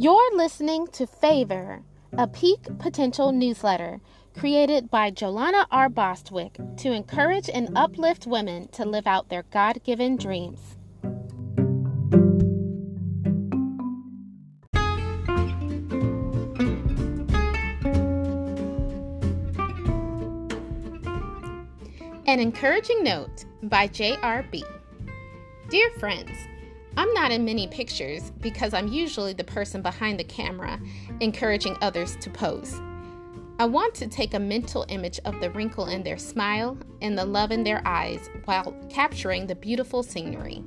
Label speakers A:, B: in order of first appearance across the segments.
A: You're listening to Favor, a peak potential newsletter created by Jolana R. Bostwick to encourage and uplift women to live out their God given dreams. An Encouraging Note by J.R.B. Dear friends, I'm not in many pictures because I'm usually the person behind the camera encouraging others to pose. I want to take a mental image of the wrinkle in their smile and the love in their eyes while capturing the beautiful scenery.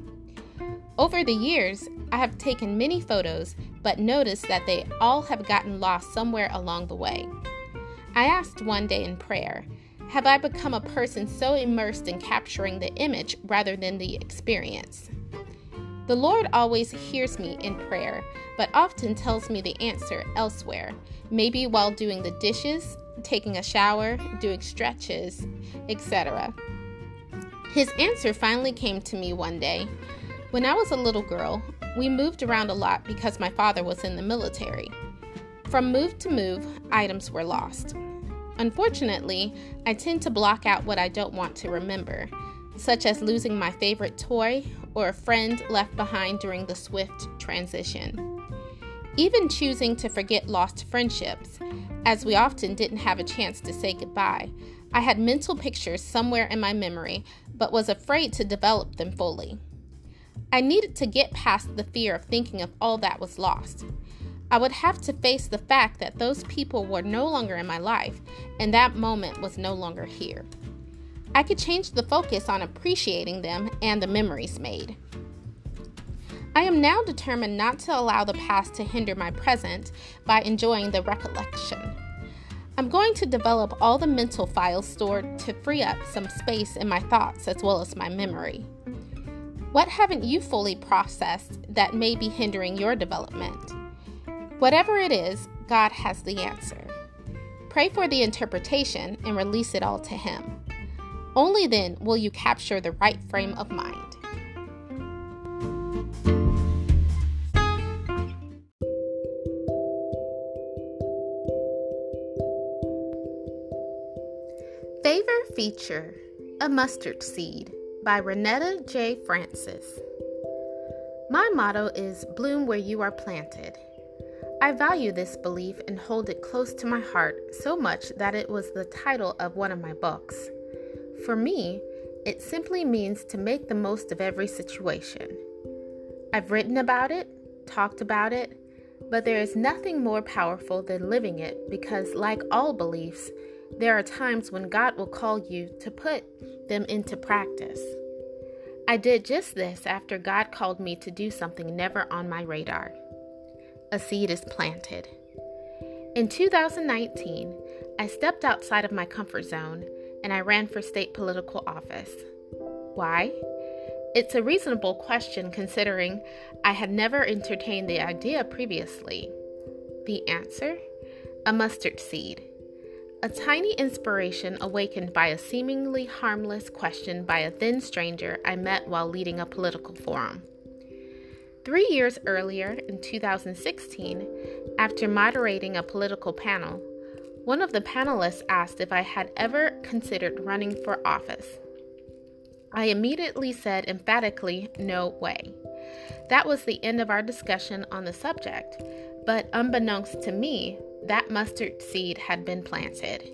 A: Over the years, I have taken many photos, but noticed that they all have gotten lost somewhere along the way. I asked one day in prayer, Have I become a person so immersed in capturing the image rather than the experience? The Lord always hears me in prayer, but often tells me the answer elsewhere, maybe while doing the dishes, taking a shower, doing stretches, etc. His answer finally came to me one day. When I was a little girl, we moved around a lot because my father was in the military. From move to move, items were lost. Unfortunately, I tend to block out what I don't want to remember, such as losing my favorite toy or a friend left behind during the swift transition. Even choosing to forget lost friendships, as we often didn't have a chance to say goodbye, I had mental pictures somewhere in my memory, but was afraid to develop them fully. I needed to get past the fear of thinking of all that was lost. I would have to face the fact that those people were no longer in my life, and that moment was no longer here. I could change the focus on appreciating them and the memories made. I am now determined not to allow the past to hinder my present by enjoying the recollection. I'm going to develop all the mental files stored to free up some space in my thoughts as well as my memory. What haven't you fully processed that may be hindering your development? Whatever it is, God has the answer. Pray for the interpretation and release it all to Him. Only then will you capture the right frame of mind. Favor feature A Mustard Seed by Renetta J. Francis. My motto is Bloom where you are planted. I value this belief and hold it close to my heart so much that it was the title of one of my books. For me, it simply means to make the most of every situation. I've written about it, talked about it, but there is nothing more powerful than living it because, like all beliefs, there are times when God will call you to put them into practice. I did just this after God called me to do something never on my radar. A seed is planted. In 2019, I stepped outside of my comfort zone and I ran for state political office. Why? It's a reasonable question considering I had never entertained the idea previously. The answer? A mustard seed. A tiny inspiration awakened by a seemingly harmless question by a thin stranger I met while leading a political forum. Three years earlier, in 2016, after moderating a political panel, one of the panelists asked if I had ever considered running for office. I immediately said emphatically, no way. That was the end of our discussion on the subject, but unbeknownst to me, that mustard seed had been planted.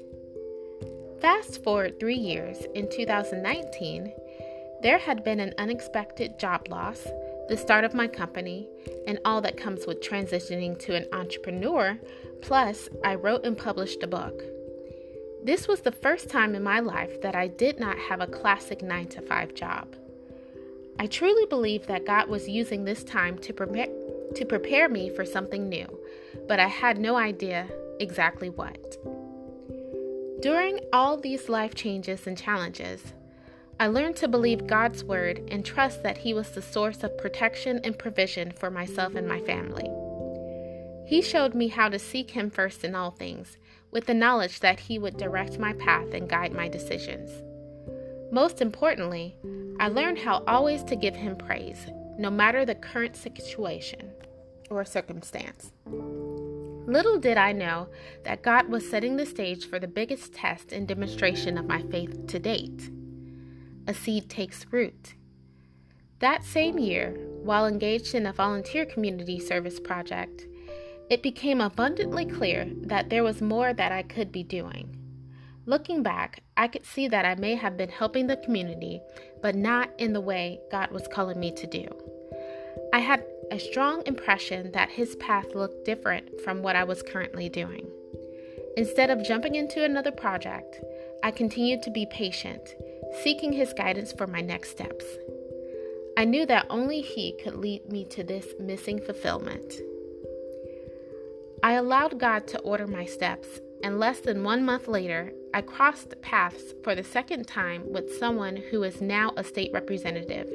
A: Fast forward three years, in 2019, there had been an unexpected job loss, the start of my company, and all that comes with transitioning to an entrepreneur Plus, I wrote and published a book. This was the first time in my life that I did not have a classic 9 to 5 job. I truly believe that God was using this time to prepare, to prepare me for something new, but I had no idea exactly what. During all these life changes and challenges, I learned to believe God's word and trust that He was the source of protection and provision for myself and my family. He showed me how to seek Him first in all things, with the knowledge that He would direct my path and guide my decisions. Most importantly, I learned how always to give Him praise, no matter the current situation or circumstance. Little did I know that God was setting the stage for the biggest test and demonstration of my faith to date. A seed takes root. That same year, while engaged in a volunteer community service project, it became abundantly clear that there was more that I could be doing. Looking back, I could see that I may have been helping the community, but not in the way God was calling me to do. I had a strong impression that his path looked different from what I was currently doing. Instead of jumping into another project, I continued to be patient, seeking his guidance for my next steps. I knew that only he could lead me to this missing fulfillment. I allowed God to order my steps, and less than one month later, I crossed paths for the second time with someone who is now a state representative.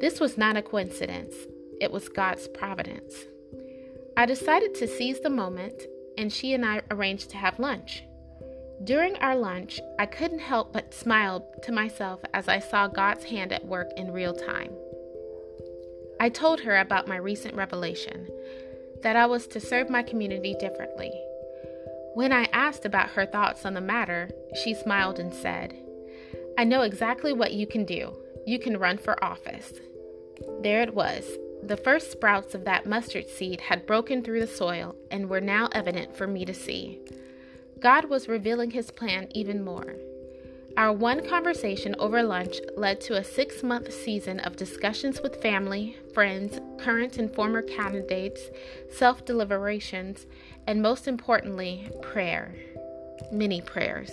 A: This was not a coincidence, it was God's providence. I decided to seize the moment, and she and I arranged to have lunch. During our lunch, I couldn't help but smile to myself as I saw God's hand at work in real time. I told her about my recent revelation that I was to serve my community differently. When I asked about her thoughts on the matter, she smiled and said, I know exactly what you can do. You can run for office. There it was. The first sprouts of that mustard seed had broken through the soil and were now evident for me to see. God was revealing his plan even more. Our one conversation over lunch led to a six month season of discussions with family, friends, current and former candidates, self deliberations, and most importantly, prayer. Many prayers.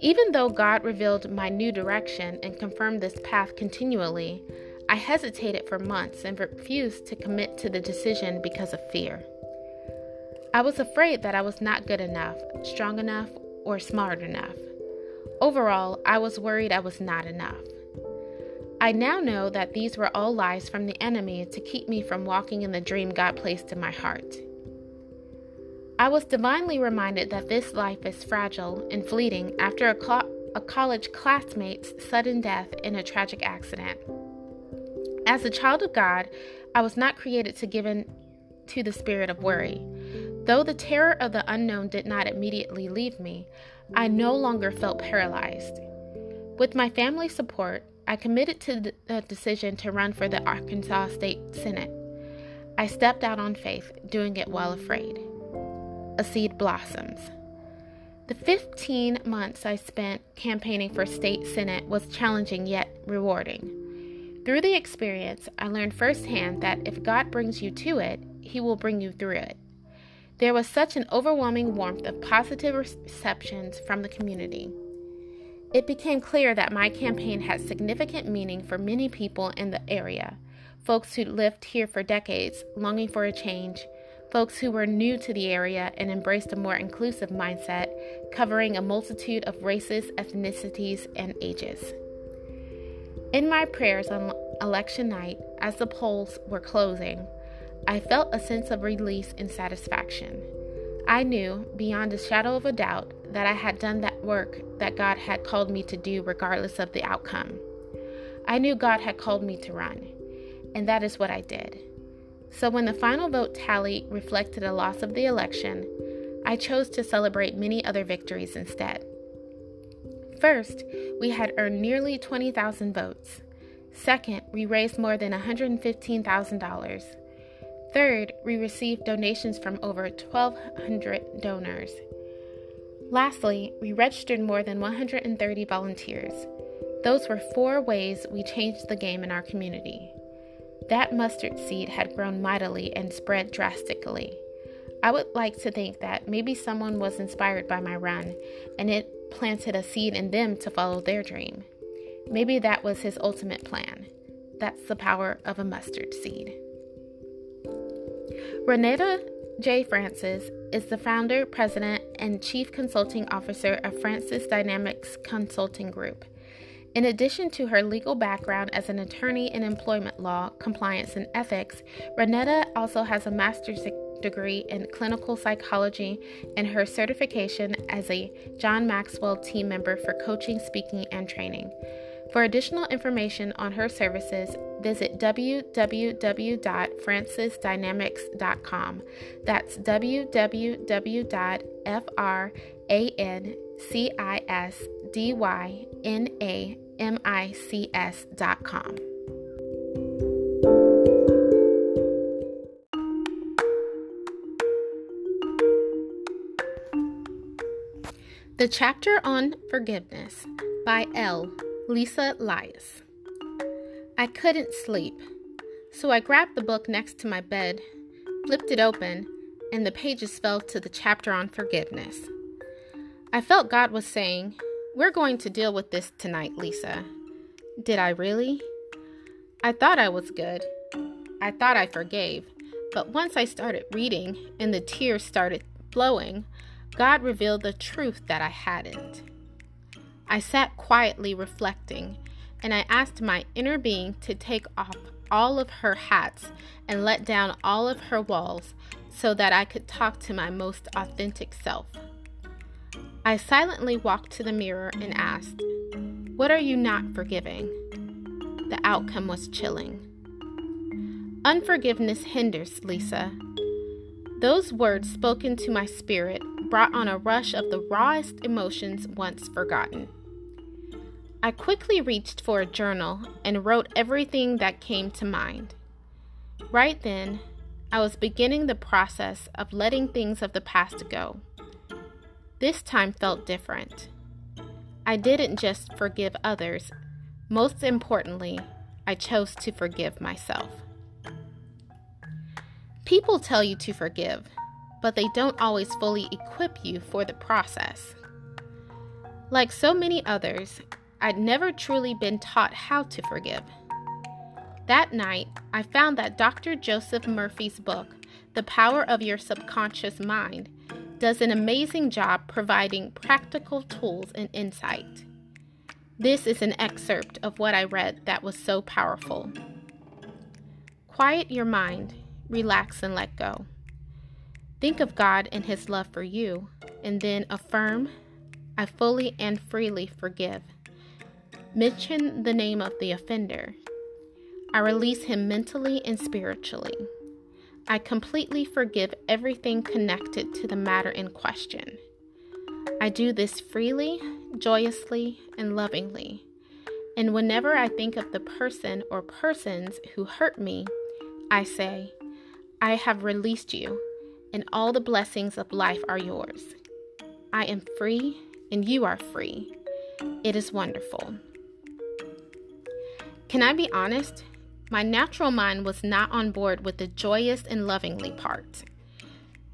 A: Even though God revealed my new direction and confirmed this path continually, I hesitated for months and refused to commit to the decision because of fear. I was afraid that I was not good enough, strong enough, or smart enough. Overall, I was worried I was not enough. I now know that these were all lies from the enemy to keep me from walking in the dream God placed in my heart. I was divinely reminded that this life is fragile and fleeting after a, cl- a college classmate's sudden death in a tragic accident. As a child of God, I was not created to give in to the spirit of worry. Though the terror of the unknown did not immediately leave me, I no longer felt paralyzed. With my family's support, I committed to the decision to run for the Arkansas State Senate. I stepped out on faith, doing it while afraid. A seed blossoms. The 15 months I spent campaigning for state senate was challenging yet rewarding. Through the experience, I learned firsthand that if God brings you to it, He will bring you through it. There was such an overwhelming warmth of positive receptions from the community. It became clear that my campaign had significant meaning for many people in the area folks who lived here for decades, longing for a change, folks who were new to the area and embraced a more inclusive mindset, covering a multitude of races, ethnicities, and ages. In my prayers on election night, as the polls were closing, I felt a sense of release and satisfaction. I knew, beyond a shadow of a doubt, that I had done that work that God had called me to do regardless of the outcome. I knew God had called me to run, and that is what I did. So when the final vote tally reflected a loss of the election, I chose to celebrate many other victories instead. First, we had earned nearly 20,000 votes. Second, we raised more than $115,000. Third, we received donations from over 1,200 donors. Lastly, we registered more than 130 volunteers. Those were four ways we changed the game in our community. That mustard seed had grown mightily and spread drastically. I would like to think that maybe someone was inspired by my run and it planted a seed in them to follow their dream. Maybe that was his ultimate plan. That's the power of a mustard seed. Renetta J. Francis is the founder, president, and chief consulting officer of Francis Dynamics Consulting Group. In addition to her legal background as an attorney in employment law, compliance, and ethics, Renetta also has a master's degree in clinical psychology and her certification as a John Maxwell team member for coaching, speaking, and training. For additional information on her services, visit www.francisdynamics.com. That's www.francisdynamics.com. The chapter on forgiveness by L. Lisa Lias. I couldn't sleep, so I grabbed the book next to my bed, flipped it open, and the pages fell to the chapter on forgiveness. I felt God was saying, We're going to deal with this tonight, Lisa. Did I really? I thought I was good. I thought I forgave. But once I started reading and the tears started flowing, God revealed the truth that I hadn't. I sat quietly reflecting, and I asked my inner being to take off all of her hats and let down all of her walls so that I could talk to my most authentic self. I silently walked to the mirror and asked, What are you not forgiving? The outcome was chilling. Unforgiveness hinders, Lisa. Those words spoken to my spirit brought on a rush of the rawest emotions once forgotten. I quickly reached for a journal and wrote everything that came to mind. Right then, I was beginning the process of letting things of the past go. This time felt different. I didn't just forgive others, most importantly, I chose to forgive myself. People tell you to forgive, but they don't always fully equip you for the process. Like so many others, I'd never truly been taught how to forgive. That night, I found that Dr. Joseph Murphy's book, The Power of Your Subconscious Mind, does an amazing job providing practical tools and insight. This is an excerpt of what I read that was so powerful. Quiet your mind, relax, and let go. Think of God and His love for you, and then affirm, I fully and freely forgive. Mention the name of the offender. I release him mentally and spiritually. I completely forgive everything connected to the matter in question. I do this freely, joyously, and lovingly. And whenever I think of the person or persons who hurt me, I say, I have released you and all the blessings of life are yours. I am free, and you are free. It is wonderful. Can I be honest? My natural mind was not on board with the joyous and lovingly part.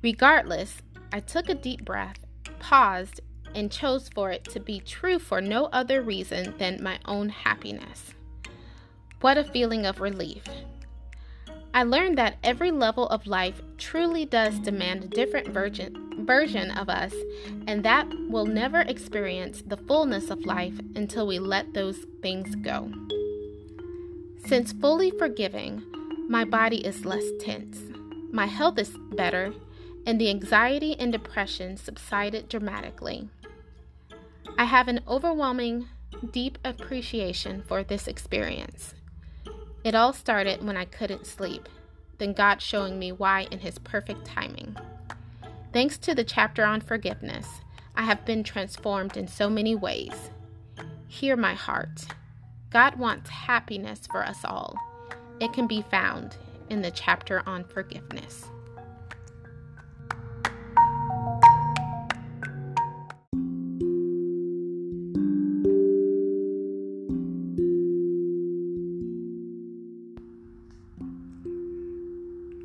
A: Regardless, I took a deep breath, paused, and chose for it to be true for no other reason than my own happiness. What a feeling of relief. I learned that every level of life truly does demand a different version, version of us, and that we'll never experience the fullness of life until we let those things go. Since fully forgiving, my body is less tense, my health is better, and the anxiety and depression subsided dramatically. I have an overwhelming, deep appreciation for this experience. It all started when I couldn't sleep, then God showing me why in His perfect timing. Thanks to the chapter on forgiveness, I have been transformed in so many ways. Hear my heart. God wants happiness for us all. It can be found in the chapter on forgiveness.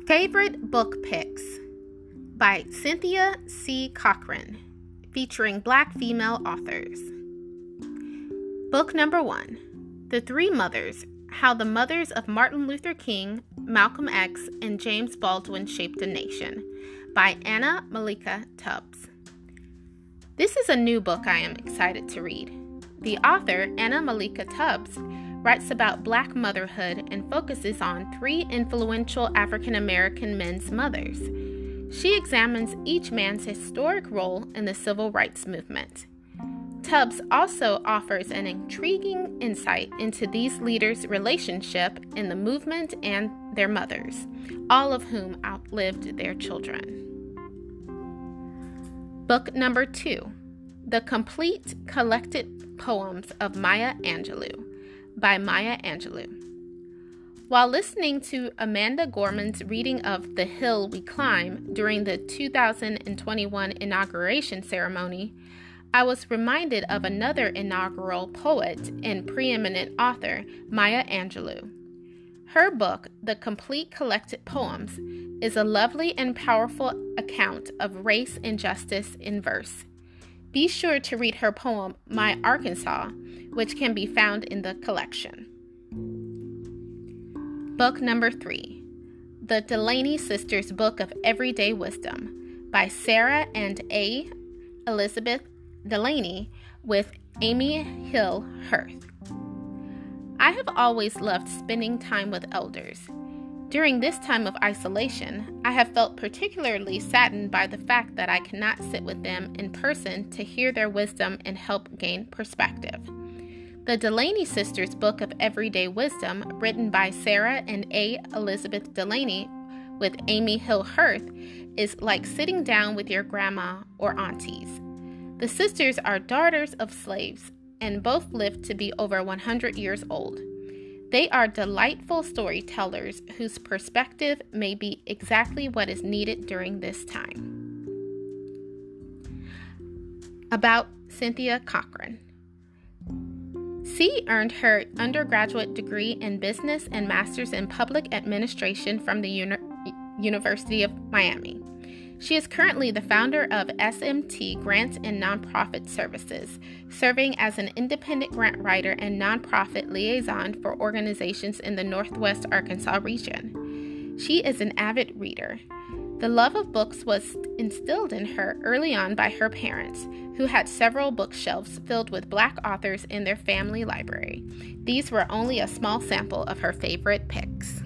A: Favorite Book Picks by Cynthia C. Cochran, featuring black female authors. Book number one The Three Mothers How the Mothers of Martin Luther King, Malcolm X, and James Baldwin Shaped a Nation by Anna Malaika Tubbs. This is a new book I am excited to read. The author, Anna Malaika Tubbs, writes about black motherhood and focuses on three influential African American men's mothers. She examines each man's historic role in the civil rights movement. Tubbs also offers an intriguing insight into these leaders' relationship in the movement and their mothers, all of whom outlived their children. Book number two The Complete Collected Poems of Maya Angelou by Maya Angelou. While listening to Amanda Gorman's reading of The Hill We Climb during the 2021 inauguration ceremony, I was reminded of another inaugural poet and preeminent author, Maya Angelou. Her book, The Complete Collected Poems, is a lovely and powerful account of race and justice in verse. Be sure to read her poem, My Arkansas, which can be found in the collection. Book number three The Delany Sisters Book of Everyday Wisdom by Sarah and A. Elizabeth Delany with Amy Hill Hearth. I have always loved spending time with elders. During this time of isolation, I have felt particularly saddened by the fact that I cannot sit with them in person to hear their wisdom and help gain perspective. The Delany Sisters Book of Everyday Wisdom, written by Sarah and A. Elizabeth Delany with Amy Hill Hearth, is like sitting down with your grandma or aunties. The sisters are daughters of slaves and both lived to be over 100 years old. They are delightful storytellers whose perspective may be exactly what is needed during this time. About Cynthia Cochran. C earned her undergraduate degree in business and master's in public administration from the Uni- University of Miami. She is currently the founder of SMT Grant and Nonprofit Services, serving as an independent grant writer and nonprofit liaison for organizations in the Northwest Arkansas region. She is an avid reader. The love of books was instilled in her early on by her parents, who had several bookshelves filled with black authors in their family library. These were only a small sample of her favorite picks.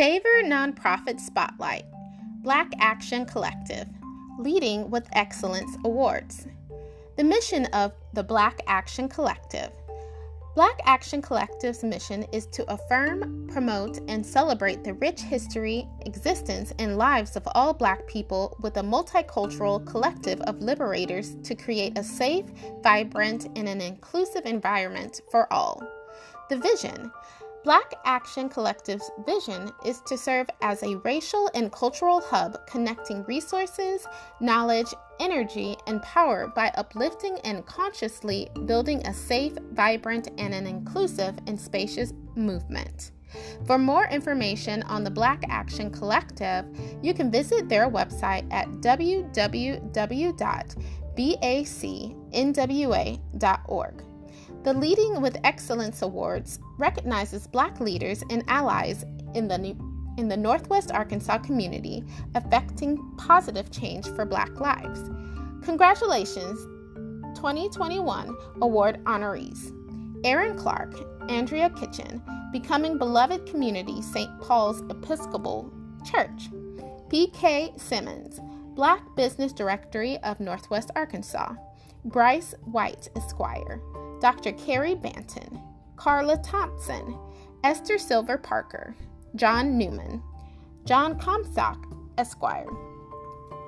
A: Favor Nonprofit Spotlight Black Action Collective Leading with Excellence Awards. The mission of the Black Action Collective. Black Action Collective's mission is to affirm, promote, and celebrate the rich history, existence, and lives of all Black people with a multicultural collective of liberators to create a safe, vibrant, and an inclusive environment for all. The vision Black Action Collective's vision is to serve as a racial and cultural hub connecting resources, knowledge, energy, and power by uplifting and consciously building a safe, vibrant, and an inclusive and spacious movement. For more information on the Black Action Collective, you can visit their website at www.bacnwa.org. The Leading with Excellence Awards recognizes Black leaders and allies in the, in the Northwest Arkansas community affecting positive change for Black lives. Congratulations, 2021 award honorees Aaron Clark, Andrea Kitchen, Becoming Beloved Community, St. Paul's Episcopal Church, P.K. Simmons, Black Business Directory of Northwest Arkansas, Bryce White, Esquire. Dr. Carrie Banton, Carla Thompson, Esther Silver Parker, John Newman, John Comstock, Esquire,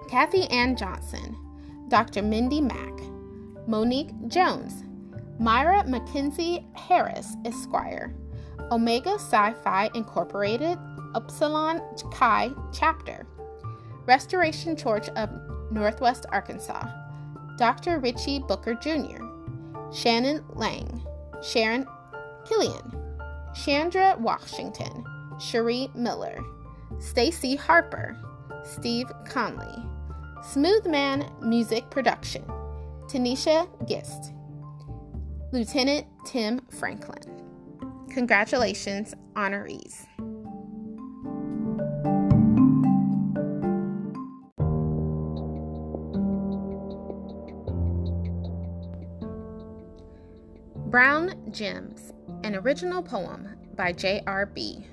A: Kathy Ann Johnson, Dr. Mindy Mack, Monique Jones, Myra McKenzie Harris, Esquire, Omega Psi Phi Incorporated, Upsilon Chi Chapter, Restoration Church of Northwest Arkansas, Dr. Richie Booker Jr., Shannon Lang, Sharon Killian, Chandra Washington, Cherie Miller, Stacy Harper, Steve Conley, Smoothman Music Production, Tanisha Gist, Lieutenant Tim Franklin. Congratulations, honorees. Brown Gems, an original poem by J.R.B.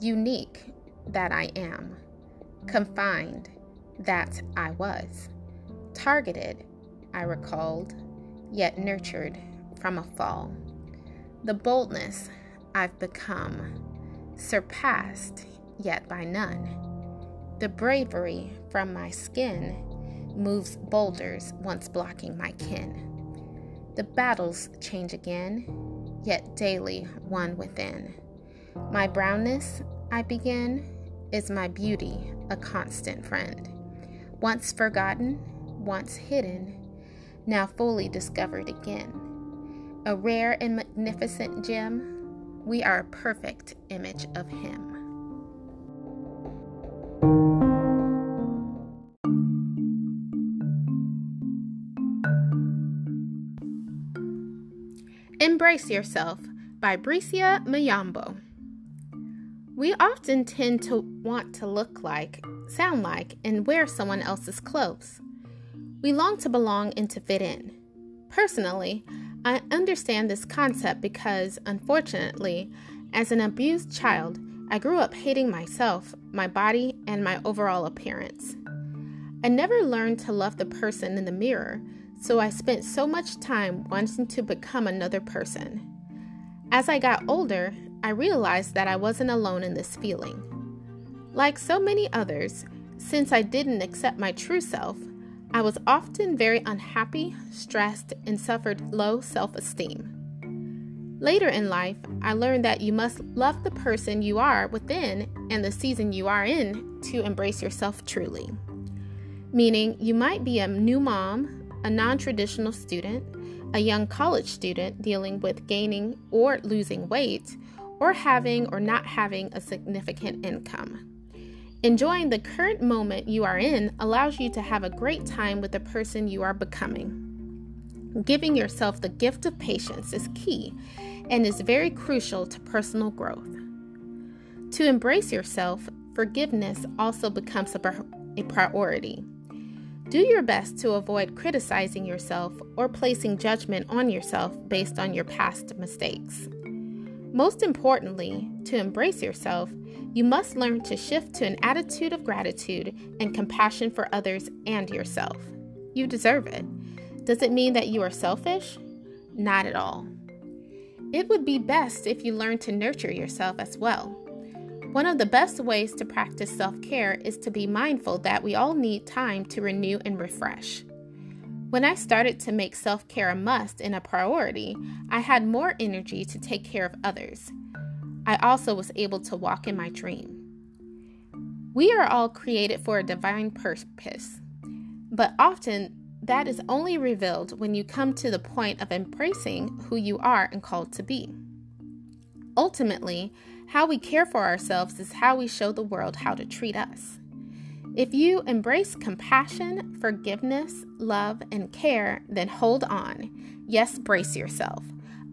A: Unique that I am, confined that I was, targeted, I recalled, yet nurtured from a fall. The boldness I've become, surpassed yet by none. The bravery from my skin moves boulders once blocking my kin. The battles change again, yet daily one within. My brownness, I begin, is my beauty, a constant friend. Once forgotten, once hidden, now fully discovered again. A rare and magnificent gem, we are a perfect image of Him. Embrace Yourself by Bricia Mayombo. We often tend to want to look like, sound like, and wear someone else's clothes. We long to belong and to fit in. Personally, I understand this concept because, unfortunately, as an abused child, I grew up hating myself, my body, and my overall appearance. I never learned to love the person in the mirror so I spent so much time wanting to become another person. As I got older, I realized that I wasn't alone in this feeling. Like so many others, since I didn't accept my true self, I was often very unhappy, stressed, and suffered low self esteem. Later in life, I learned that you must love the person you are within and the season you are in to embrace yourself truly. Meaning, you might be a new mom, a non traditional student, a young college student dealing with gaining or losing weight, or having or not having a significant income. Enjoying the current moment you are in allows you to have a great time with the person you are becoming. Giving yourself the gift of patience is key and is very crucial to personal growth. To embrace yourself, forgiveness also becomes a, priority. Do your best to avoid criticizing yourself or placing judgment on yourself based on your past mistakes. Most importantly, to embrace yourself, you must learn to shift to an attitude of gratitude and compassion for others and yourself. You deserve it. Does it mean that you are selfish? Not at all. It would be best if you learn to nurture yourself as well. One of the best ways to practice self care is to be mindful that we all need time to renew and refresh. When I started to make self care a must and a priority, I had more energy to take care of others. I also was able to walk in my dream. We are all created for a divine purpose, but often that is only revealed when you come to the point of embracing who you are and called to be. Ultimately, how we care for ourselves is how we show the world how to treat us. If you embrace compassion, forgiveness, love, and care, then hold on. Yes, brace yourself.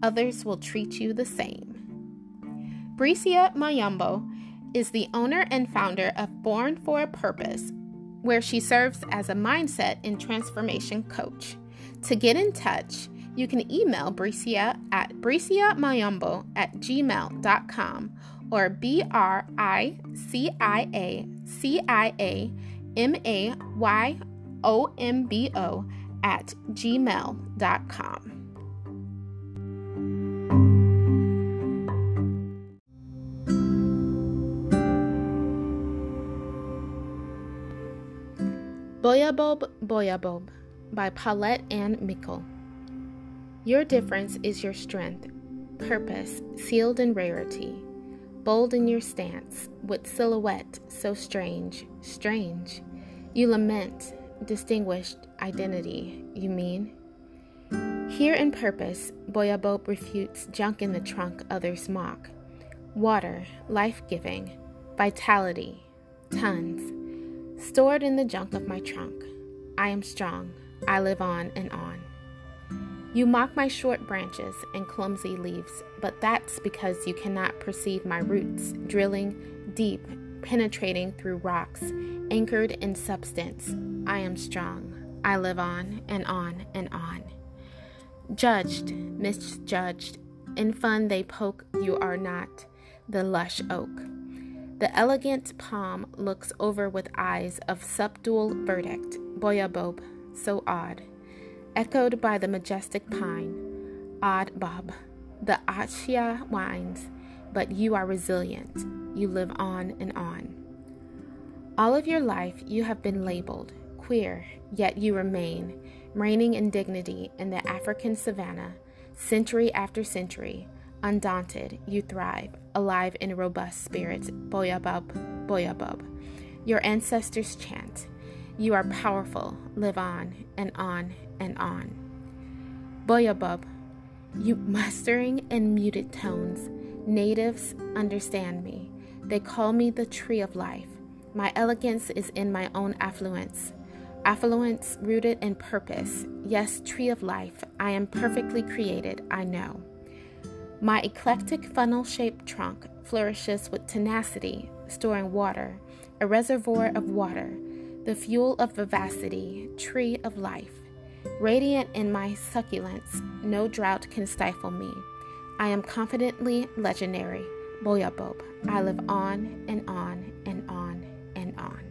A: Others will treat you the same. Bricia Mayombo is the owner and founder of Born for a Purpose, where she serves as a mindset and transformation coach. To get in touch, you can email Bricia at briciamayombo at gmail.com or B R I C I A C I A M A Y O M B O at gmail.com. Boyabob Boyabob by Paulette Ann Mickle. Your difference is your strength, purpose sealed in rarity, bold in your stance, with silhouette so strange, strange. You lament, distinguished identity, you mean? Here in purpose, Boyabob refutes junk in the trunk others mock. Water, life giving, vitality, tons, stored in the junk of my trunk. I am strong, I live on and on. You mock my short branches and clumsy leaves, but that's because you cannot perceive my roots, drilling deep, penetrating through rocks, anchored in substance. I am strong. I live on and on and on. Judged, misjudged, in fun they poke, you are not the lush oak. The elegant palm looks over with eyes of subdual verdict, boyabob, so odd, echoed by the majestic pine, odd bob. The acacia whines, but you are resilient. You live on and on. All of your life, you have been labeled queer, yet you remain, reigning in dignity in the African savannah, century after century. Undaunted, you thrive, alive in robust spirits. Boyabub, boyabub. Your ancestors chant. You are powerful. Live on and on and on. Boyabub, oh, you mustering in muted tones. Natives understand me. They call me the tree of life. My elegance is in my own affluence. Affluence rooted in purpose. Yes, tree of life. I am perfectly created, I know. My eclectic funnel shaped trunk flourishes with tenacity, storing water, a reservoir of water, the fuel of vivacity, tree of life. Radiant in my succulence, no drought can stifle me. I am confidently legendary. Boyabob. I live on and on and on and on.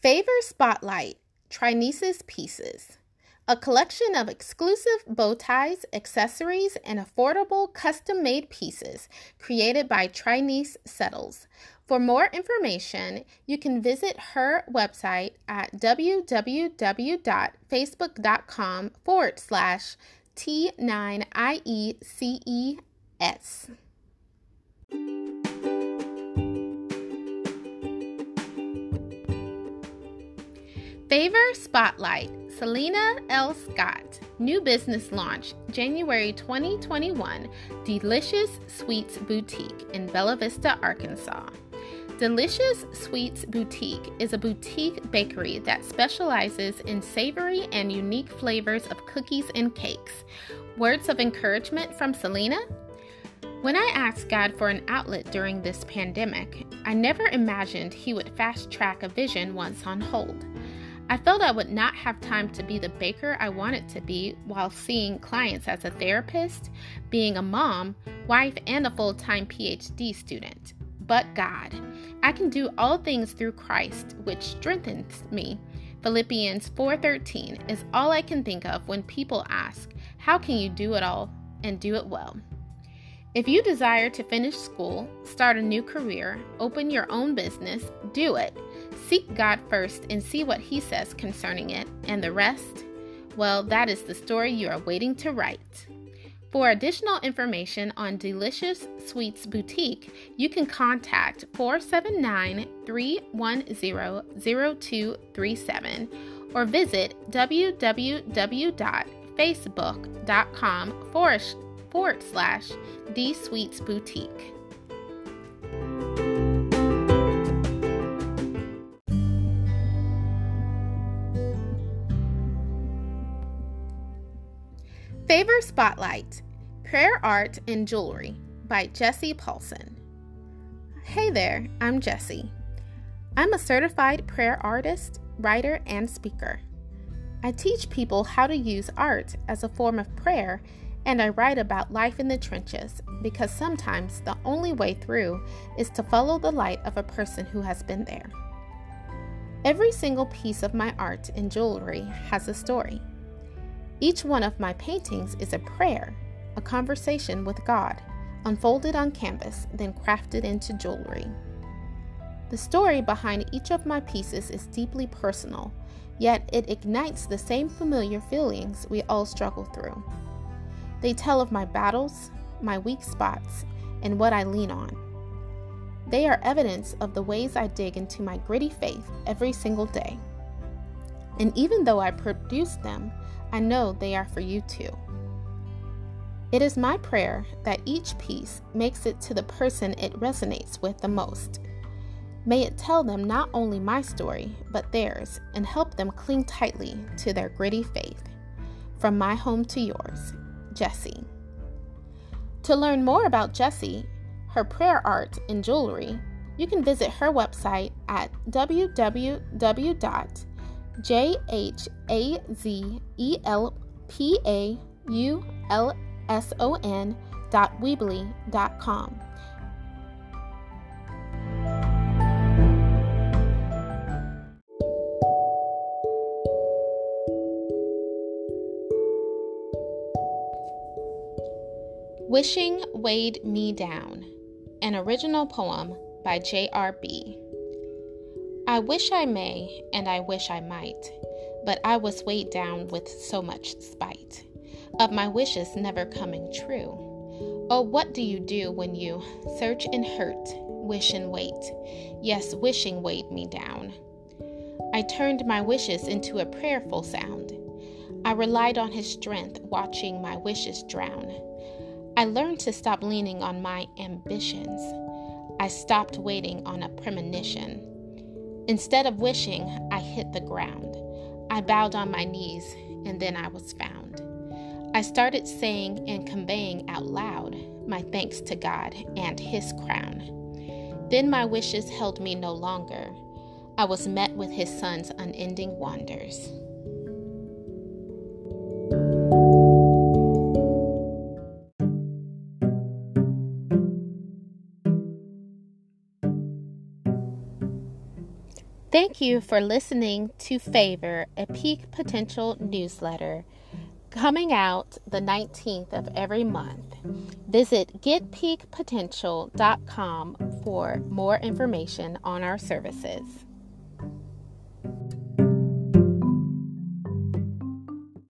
A: Favor Spotlight Trinese's Pieces a collection of exclusive bow ties, accessories, and affordable custom made pieces created by Trinese Settles. For more information, you can visit her website at www.facebook.com forward slash T9IECES. Favor Spotlight Selena L. Scott, new business launch, January 2021, Delicious Sweets Boutique in Bella Vista, Arkansas. Delicious Sweets Boutique is a boutique bakery that specializes in savory and unique flavors of cookies and cakes. Words of encouragement from Selena? When I asked God for an outlet during this pandemic, I never imagined He would fast track a vision once on hold. I felt I would not have time to be the baker I wanted to be while seeing clients as a therapist, being a mom, wife, and a full time PhD student. But God, I can do all things through Christ, which strengthens me. Philippians 4:13 is all I can think of when people ask, "How can you do it all and do it well?" If you desire to finish school, start a new career, open your own business, do it. Seek God first and see what He says concerning it, and the rest, well, that is the story you are waiting to write. For additional information on Delicious Sweets Boutique, you can contact 479 310 0237 or visit www.facebook.com forward slash D Sweets Boutique. Favor Spotlight Prayer Art and Jewelry by Jessie Paulson. Hey there, I'm Jessie. I'm a certified prayer artist, writer, and speaker. I teach people how to use art as a form of prayer and I write about life in the trenches because sometimes the only way through is to follow the light of a person who has been there. Every single piece of my art and jewelry has a story. Each one of my paintings is a prayer, a conversation with God, unfolded on canvas, then crafted into jewelry. The story behind each of my pieces is deeply personal, yet it ignites the same familiar feelings we all struggle through. They tell of my battles, my weak spots, and what I lean on. They are evidence of the ways I dig into my gritty faith every single day. And even though I produce them, I know they are for you too. It is my prayer that each piece makes it to the person it resonates with the most. May it tell them not only my story, but theirs, and help them cling tightly to their gritty faith. From my home to yours, Jessie. To learn more about Jessie, her prayer art and jewelry, You can visit her website at www.jhazelpaulson.weebly.com. Wishing Weighed Me Down, an original poem by J.R.B. I wish I may, and I wish I might, but I was weighed down with so much spite of my wishes never coming true. Oh, what do you do when you search and hurt, wish and wait? Yes, wishing weighed me down. I turned my wishes into a prayerful sound. I relied on his strength, watching my wishes drown. I learned to stop leaning on my ambitions. I stopped waiting on a premonition. Instead of wishing, I hit the ground. I bowed on my knees, and then I was found. I started saying and conveying out loud my thanks to God and His crown. Then my wishes held me no longer. I was met with His Son's unending wonders. Thank you for listening to Favor, a peak potential newsletter coming out the 19th of every month. Visit getpeakpotential.com for more information on our services.